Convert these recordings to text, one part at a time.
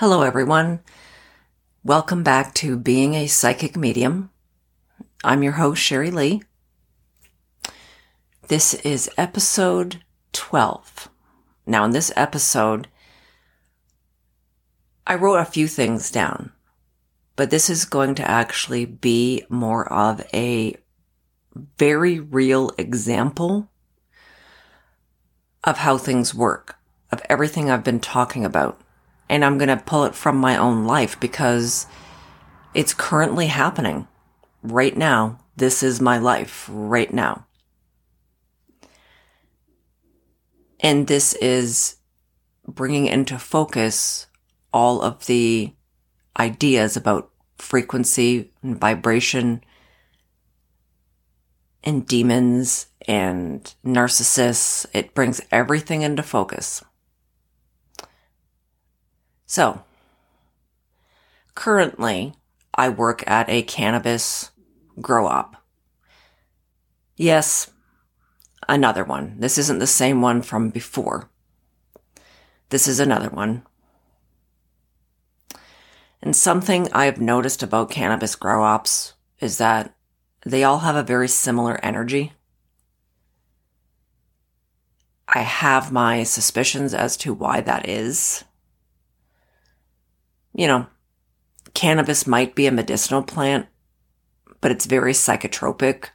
Hello, everyone. Welcome back to Being a Psychic Medium. I'm your host, Sherry Lee. This is episode 12. Now, in this episode, I wrote a few things down, but this is going to actually be more of a very real example of how things work, of everything I've been talking about and I'm going to pull it from my own life because it's currently happening right now. This is my life right now. And this is bringing into focus all of the ideas about frequency and vibration and demons and narcissists. It brings everything into focus. So, currently, I work at a cannabis grow op. Yes, another one. This isn't the same one from before. This is another one. And something I've noticed about cannabis grow ops is that they all have a very similar energy. I have my suspicions as to why that is you know, cannabis might be a medicinal plant, but it's very psychotropic.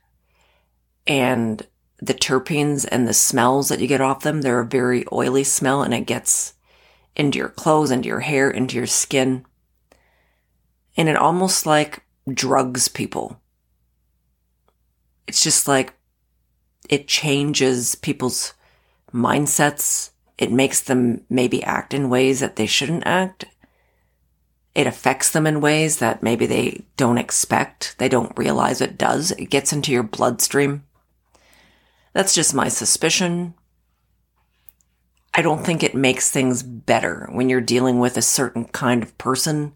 And the terpenes and the smells that you get off them, they're a very oily smell and it gets into your clothes, into your hair, into your skin. And it almost like drugs people. It's just like it changes people's mindsets. It makes them maybe act in ways that they shouldn't act it affects them in ways that maybe they don't expect. They don't realize it does. It gets into your bloodstream. That's just my suspicion. I don't think it makes things better when you're dealing with a certain kind of person.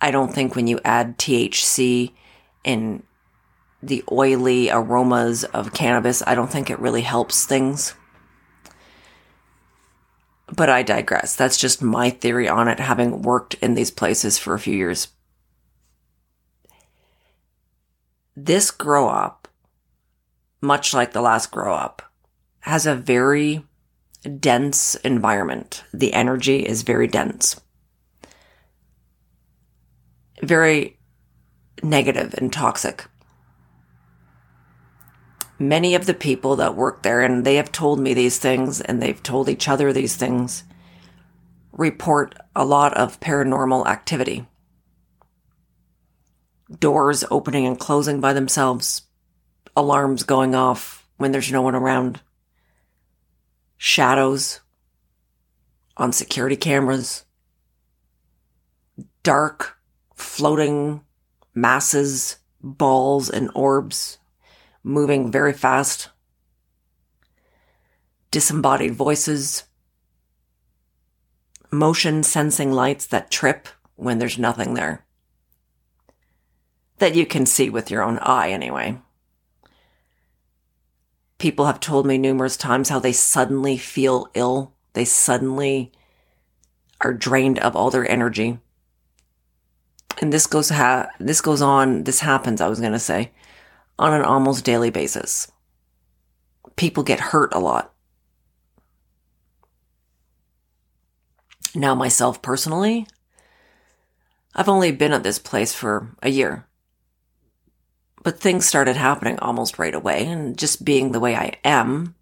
I don't think when you add THC and the oily aromas of cannabis, I don't think it really helps things. But I digress. That's just my theory on it, having worked in these places for a few years. This grow op, much like the last grow op, has a very dense environment. The energy is very dense, very negative and toxic many of the people that work there, and they have told me these things and they've told each other these things, report a lot of paranormal activity. Doors opening and closing by themselves, alarms going off when there's no one around, shadows on security cameras, dark floating masses, balls, and orbs moving very fast, disembodied voices, motion sensing lights that trip when there's nothing there. That you can see with your own eye, anyway. People have told me numerous times how they suddenly feel ill. They suddenly are drained of all their energy. And this goes ha- this goes on, this happens, I was going to say, on an almost daily basis. People get hurt a lot. Now, myself personally, I've only been at this place for a year. But things started happening almost right away, and just being the way I am,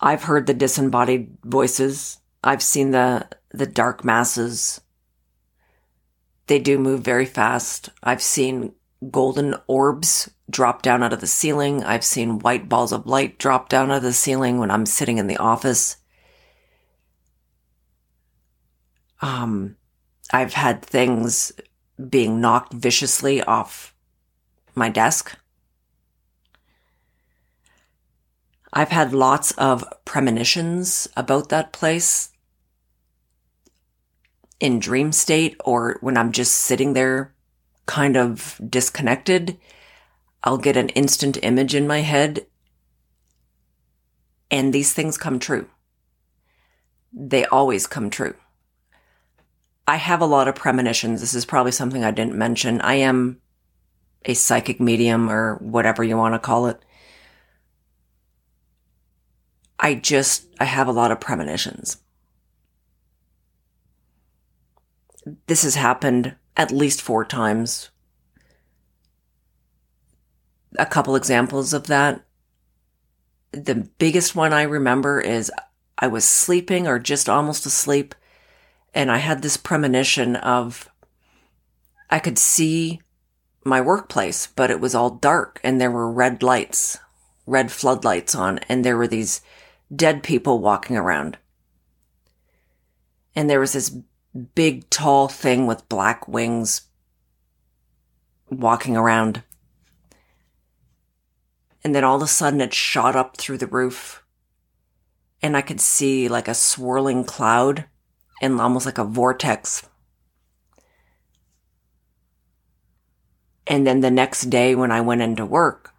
I've heard the disembodied voices. I've seen the, the dark masses. They do move very fast. I've seen golden orbs drop down out of the ceiling. I've seen white balls of light drop down out of the ceiling when I'm sitting in the office. Um, I've had things being knocked viciously off my desk. I've had lots of premonitions about that place in dream state or when I'm just sitting there kind of disconnected I'll get an instant image in my head and these things come true. They always come true. I have a lot of premonitions. This is probably something I didn't mention. I am a psychic medium or whatever you want to call it. I just, I have a lot of premonitions. This has happened at least four times. A couple examples of that. The biggest one I remember is I was sleeping or just almost asleep, and I had this premonition of I could see my workplace, but it was all dark and there were red lights, red floodlights on, and there were these dead people walking around. And there was this big, tall thing with black wings walking around. And then all of a sudden it shot up through the roof. And I could see like a swirling cloud and almost like a vortex. And then the next day when I went into work,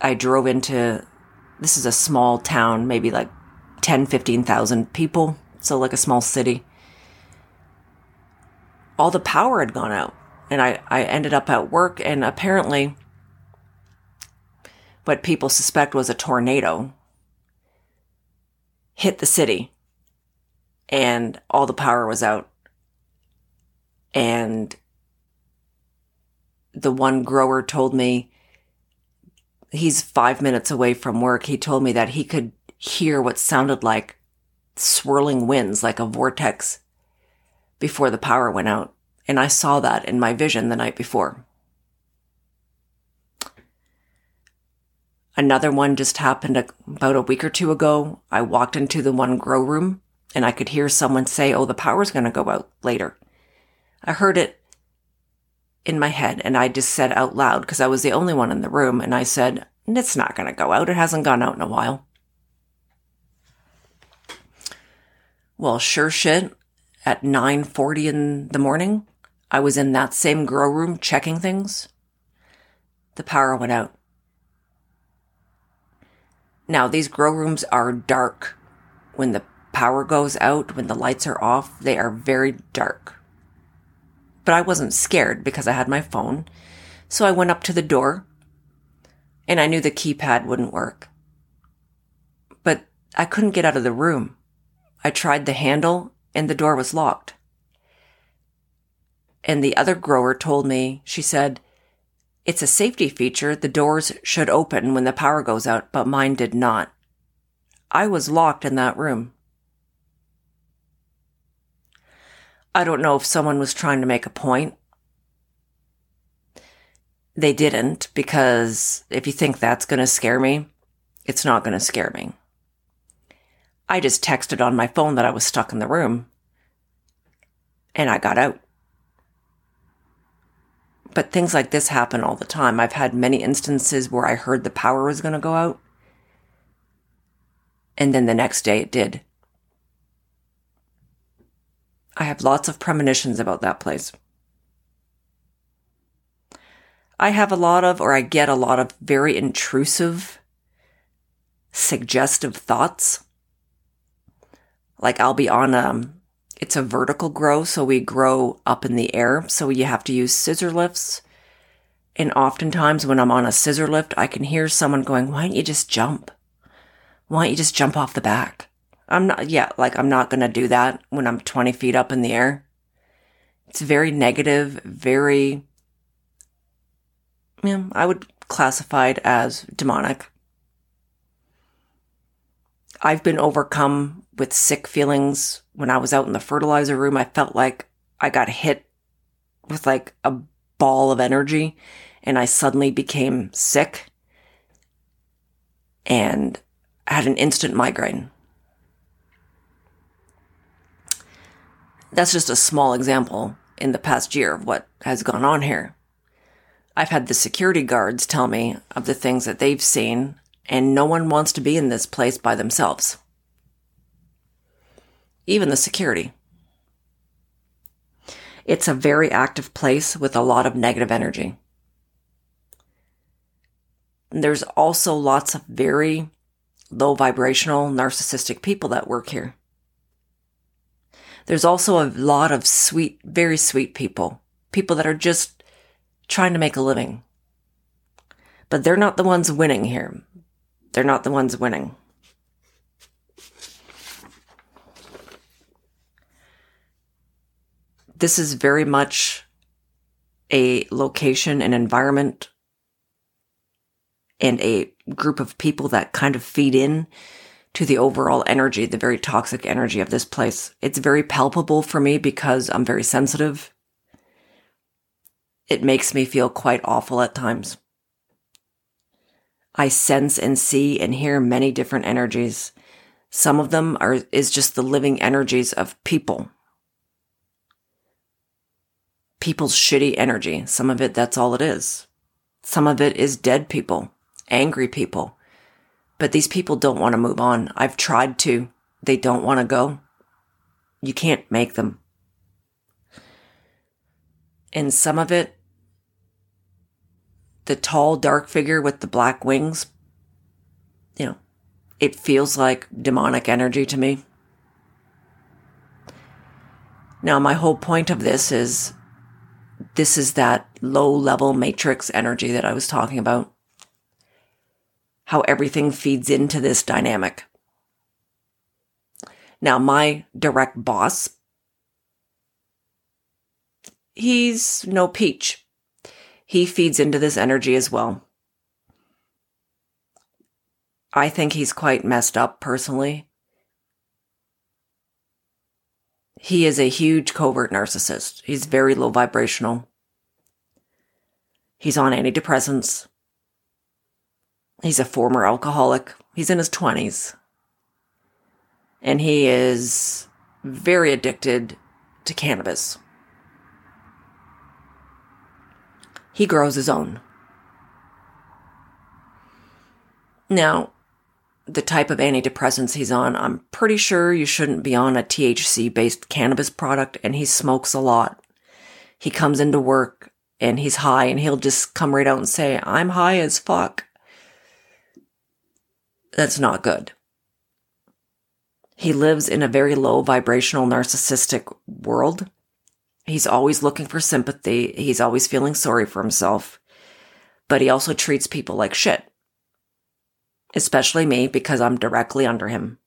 I drove into this is a small town, maybe like 10, 15,000 people. So like a small city. All the power had gone out and I, I ended up at work and apparently what people suspect was a tornado hit the city and all the power was out. And the one grower told me he's five minutes away from work. He told me that he could hear what sounded like swirling winds, like a vortex before the power went out. And I saw that in my vision the night before. Another one just happened about a week or two ago. I walked into the one grow room and I could hear someone say, Oh, the power's going to go out later. I heard it in my head and I just said out loud because I was the only one in the room and I said, it's not going to go out. It hasn't gone out in a while. Well, sure shit. At 9:40 in the morning, I was in that same grow room checking things. The power went out. Now, these grow rooms are dark. When the power goes out, when the lights are off, they are very dark but I wasn't scared because I had my phone. So I went up to the door and I knew the keypad wouldn't work. But I couldn't get out of the room. I tried the handle and the door was locked. And the other grower told me, she said, it's a safety feature. The doors should open when the power goes out, but mine did not. I was locked in that room. I don't know if someone was trying to make a point. They didn't because if you think that's going to scare me, it's not going to scare me. I just texted on my phone that I was stuck in the room and I got out. But things like this happen all the time. I've had many instances where I heard the power was going to go out. And then the next day it did. I have lots of premonitions about that place. I have a lot of, or I get a lot of very intrusive, suggestive thoughts. Like I'll be on a, um, it's a vertical grow, so we grow up in the air. So you have to use scissor lifts. And oftentimes when I'm on a scissor lift, I can hear someone going, why don't you just jump? Why don't you just jump off the back? I'm not, yeah, like I'm not going to do that when I'm 20 feet up in the air. It's very negative, very, yeah, I would classify it as demonic. I've been overcome with sick feelings when I was out in the fertilizer room. I felt like I got hit with like a ball of energy and I suddenly became sick and had an instant migraine. That's just a small example in the past year of what has gone on here. I've had the security guards tell me of the things that they've seen, and no one wants to be in this place by themselves. Even the security. It's a very active place with a lot of negative energy. There's also lots of very low vibrational narcissistic people that work here. There's also a lot of sweet, very sweet people, people that are just trying to make a living. But they're not the ones winning here. They're not the ones winning. This is very much a location, an environment, and a group of people that kind of feed in to the overall energy, the very toxic energy of this place. It's very palpable for me because I'm very sensitive. It makes me feel quite awful at times. I sense and see and hear many different energies. Some of them are, is just the living energies of people. People's shitty energy. Some of it, that's all it is. Some of it is dead people, angry people. But these people don't want to move on. I've tried to. They don't want to go. You can't make them. And some of it the tall, dark figure with the black wings, you know, it feels like demonic energy to me. Now, my whole point of this is this is that low level matrix energy that I was talking about. How everything feeds into this dynamic. Now, my direct boss, he's no peach he feeds into this energy as well. I think he's quite messed up personally. He is a huge covert narcissist. He's very low vibrational. He's on antidepressants. He's a former alcoholic. He's in his 20s. And he is very addicted to cannabis. he grows his own. Now, the type of antidepressants he's on, I'm pretty sure you shouldn't be on a THC based cannabis product, and he smokes a lot. He comes into work and he's high, and he'll just come right out and say, I'm high as fuck. That's not good. He lives in a very low vibrational narcissistic world He's always looking for sympathy. He's always feeling sorry for himself. But he also treats people like shit. Especially me because I'm directly under him.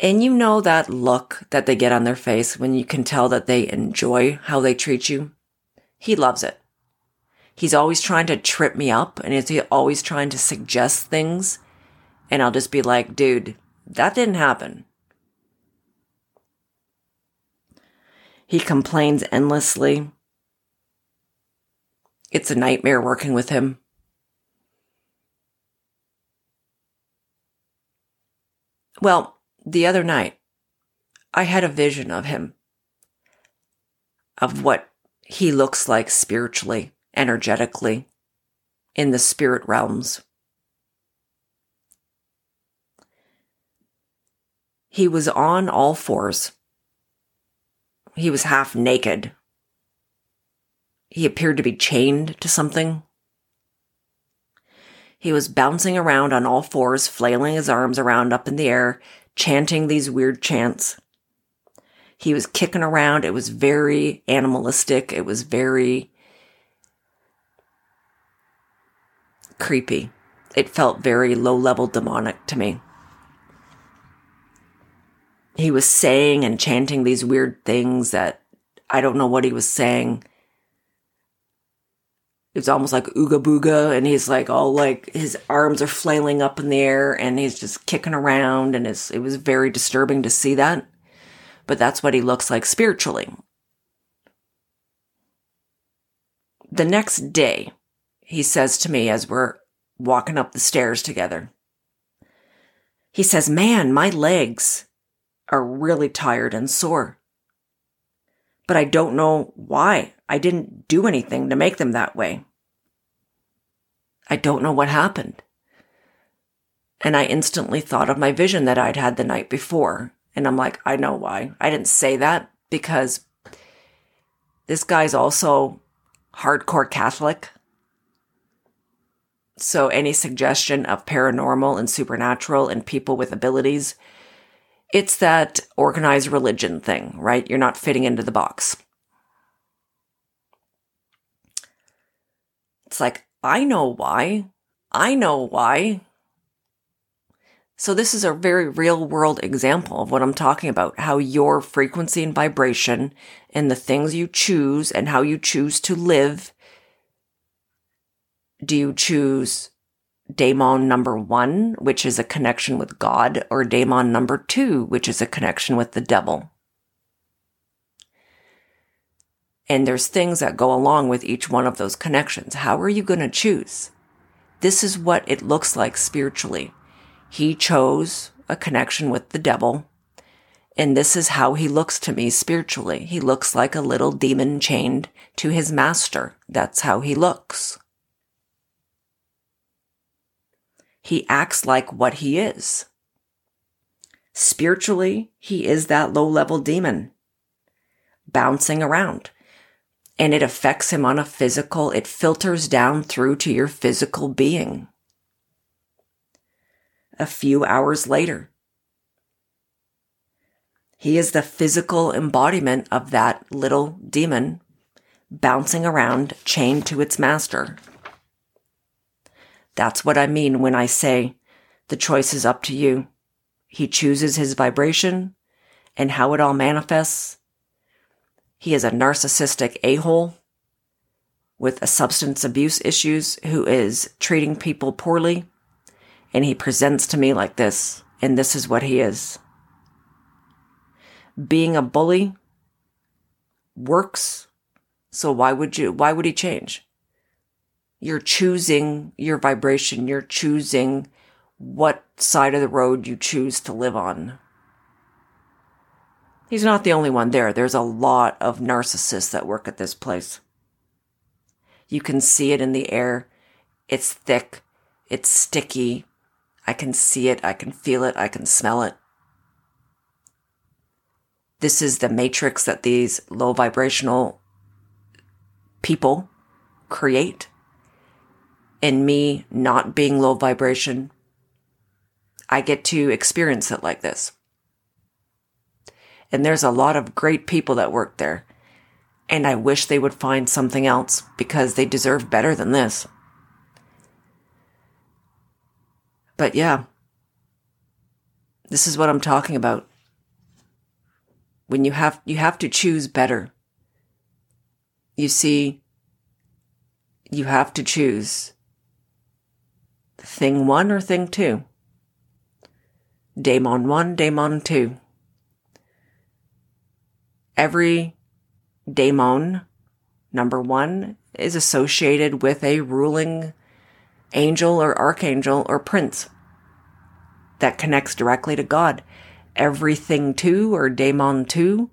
And you know that look that they get on their face when you can tell that they enjoy how they treat you? He loves it. He's always trying to trip me up and he's always trying to suggest things. And I'll just be like, dude, that didn't happen. He complains endlessly. It's a nightmare working with him. Well, the other night, I had a vision of him, of what he looks like spiritually, energetically, in the spirit realms. He was on all fours he was half naked. He appeared to be chained to something. He was bouncing around on all fours, flailing his arms around up in the air, chanting these weird chants. He was kicking around. It was very animalistic. It was very creepy. It felt very low level demonic to me he was saying and chanting these weird things that I don't know what he was saying. It's almost like ooga booga, and he's like all like his arms are flailing up in the air, and he's just kicking around, and it's, it was very disturbing to see that. But that's what he looks like spiritually. The next day, he says to me as we're walking up the stairs together, he says, Man, my legs, are really tired and sore. But I don't know why. I didn't do anything to make them that way. I don't know what happened. And I instantly thought of my vision that I'd had the night before. And I'm like, I know why. I didn't say that because this guy's also hardcore Catholic. So any suggestion of paranormal and supernatural and people with abilities It's that organized religion thing, right? You're not fitting into the box. It's like, I know why. I know why. So, this is a very real world example of what I'm talking about how your frequency and vibration and the things you choose and how you choose to live. Do you choose daemon number one, which is a connection with God, or daemon number two, which is a connection with the devil? And there's things that go along with each one of those connections. How are you going to choose? This is what it looks like spiritually. He chose a connection with the devil. And this is how he looks to me spiritually. He looks like a little demon chained to his master. That's how he looks. He acts like what he is. Spiritually, he is that low level demon bouncing around. And it affects him on a physical, it filters down through to your physical being a few hours later. He is the physical embodiment of that little demon bouncing around chained to its master. That's what I mean when I say the choice is up to you. He chooses his vibration and how it all manifests. He is a narcissistic a-hole with a substance abuse issues who is treating people poorly and he presents to me like this, and this is what he is. Being a bully works, so why would you, why would he change? You're choosing your vibration, you're choosing what side of the road you choose to live on. He's not the only one there. There's a lot of narcissists that work at this place. You can see it in the air. It's thick. It's sticky. I can see it, I can feel it, I can smell it. This is the matrix that these low vibrational people create. And me not being low vibration, I get to experience it like this. And there's a lot of great people that work there. And I wish they would find something else because they deserve better than this. But yeah, this is what I'm talking about. When you have, you have to choose better. You see, you have to choose thing one or thing two. Daemon one, daemon two. Every daemon, number one, is associated with a ruling angel or archangel or prince that connects directly to God. Everything two or daemon two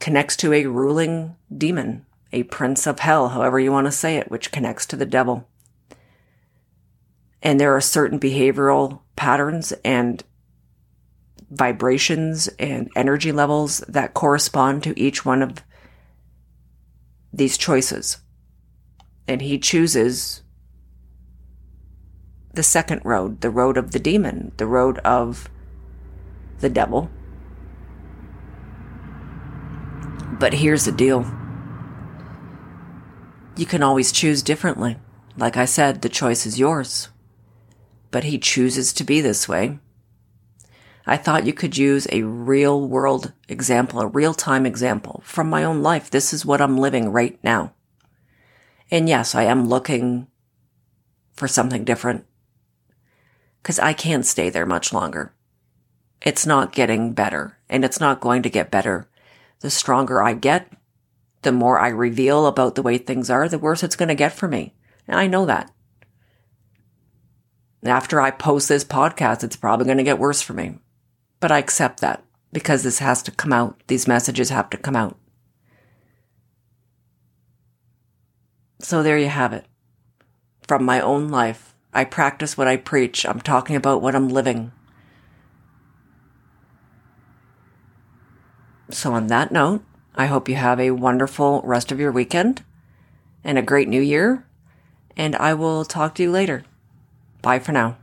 connects to a ruling demon, a prince of hell, however you want to say it, which connects to the devil. And there are certain behavioral patterns and vibrations and energy levels that correspond to each one of these choices. And he chooses the second road, the road of the demon, the road of the devil. But here's the deal you can always choose differently. Like I said, the choice is yours. But he chooses to be this way. I thought you could use a real world example, a real time example from my own life. This is what I'm living right now. And yes, I am looking for something different because I can't stay there much longer. It's not getting better, and it's not going to get better. The stronger I get, the more I reveal about the way things are, the worse it's going to get for me. And I know that. After I post this podcast, it's probably going to get worse for me. But I accept that because this has to come out. These messages have to come out. So there you have it. From my own life, I practice what I preach. I'm talking about what I'm living. So, on that note, I hope you have a wonderful rest of your weekend and a great new year. And I will talk to you later. Bye for now.